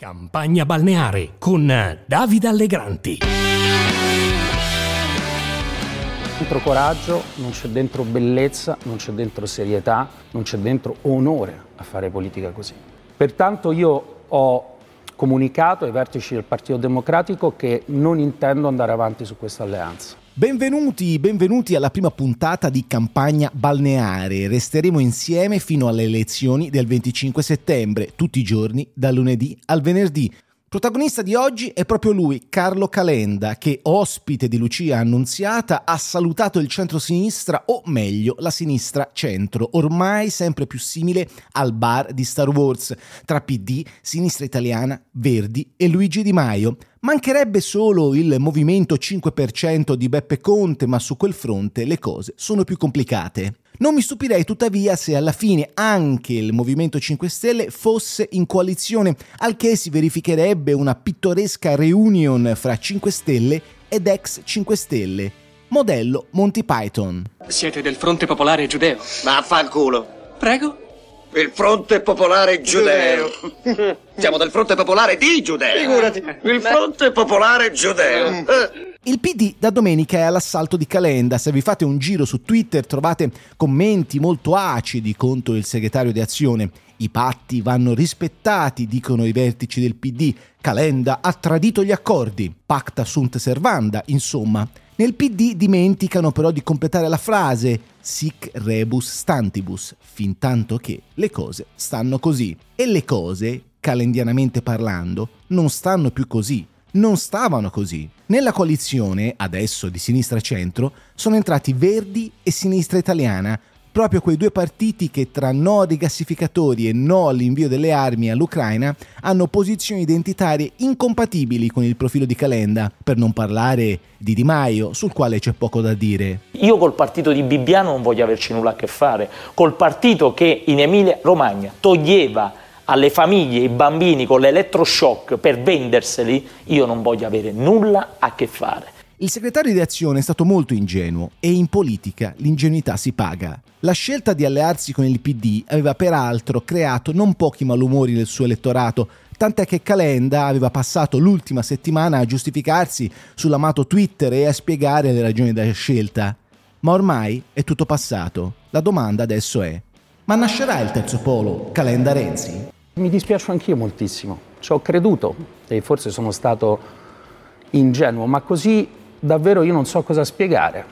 Campagna balneare con Davide Allegranti. Dentro coraggio non c'è dentro bellezza, non c'è dentro serietà, non c'è dentro onore a fare politica così. Pertanto io ho comunicato ai vertici del Partito Democratico che non intendo andare avanti su questa alleanza. Benvenuti, benvenuti alla prima puntata di campagna balneare. Resteremo insieme fino alle elezioni del 25 settembre, tutti i giorni, dal lunedì al venerdì. Protagonista di oggi è proprio lui, Carlo Calenda, che ospite di Lucia Annunziata ha salutato il centro-sinistra, o meglio, la sinistra-centro, ormai sempre più simile al bar di Star Wars, tra PD, sinistra italiana, Verdi e Luigi Di Maio. Mancherebbe solo il movimento 5% di Beppe Conte, ma su quel fronte le cose sono più complicate. Non mi stupirei tuttavia se alla fine anche il Movimento 5 Stelle fosse in coalizione, al che si verificherebbe una pittoresca reunion fra 5 Stelle ed ex 5 Stelle, modello Monty Python. Siete del Fronte Popolare Giudeo? Ma affanculo. Prego? Il Fronte Popolare Giudeo. Siamo del Fronte Popolare di Giudeo. Figurati. Il Fronte Popolare Giudeo. Il PD da domenica è all'assalto di Calenda. Se vi fate un giro su Twitter trovate commenti molto acidi contro il segretario di Azione. I patti vanno rispettati, dicono i vertici del PD. Calenda ha tradito gli accordi. Pacta sunt servanda, insomma. Nel PD dimenticano però di completare la frase sic rebus stantibus, fin tanto che le cose stanno così. E le cose, calendianamente parlando, non stanno più così non stavano così. Nella coalizione, adesso di sinistra centro, sono entrati Verdi e Sinistra Italiana, proprio quei due partiti che tra no ai rigassificatori e no all'invio delle armi all'Ucraina hanno posizioni identitarie incompatibili con il profilo di Calenda, per non parlare di Di Maio, sul quale c'è poco da dire. Io col partito di Bibbiano non voglio averci nulla a che fare, col partito che in Emilia Romagna toglieva alle famiglie i bambini con l'elettroshock per venderseli, io non voglio avere nulla a che fare. Il segretario di Azione è stato molto ingenuo e in politica l'ingenuità si paga. La scelta di allearsi con il PD aveva peraltro creato non pochi malumori nel suo elettorato, tant'è che Calenda aveva passato l'ultima settimana a giustificarsi sull'amato Twitter e a spiegare le ragioni della scelta. Ma ormai è tutto passato. La domanda adesso è: ma nascerà il terzo polo Calenda Renzi? Mi dispiace anch'io moltissimo, ci ho creduto e forse sono stato ingenuo, ma così davvero io non so cosa spiegare.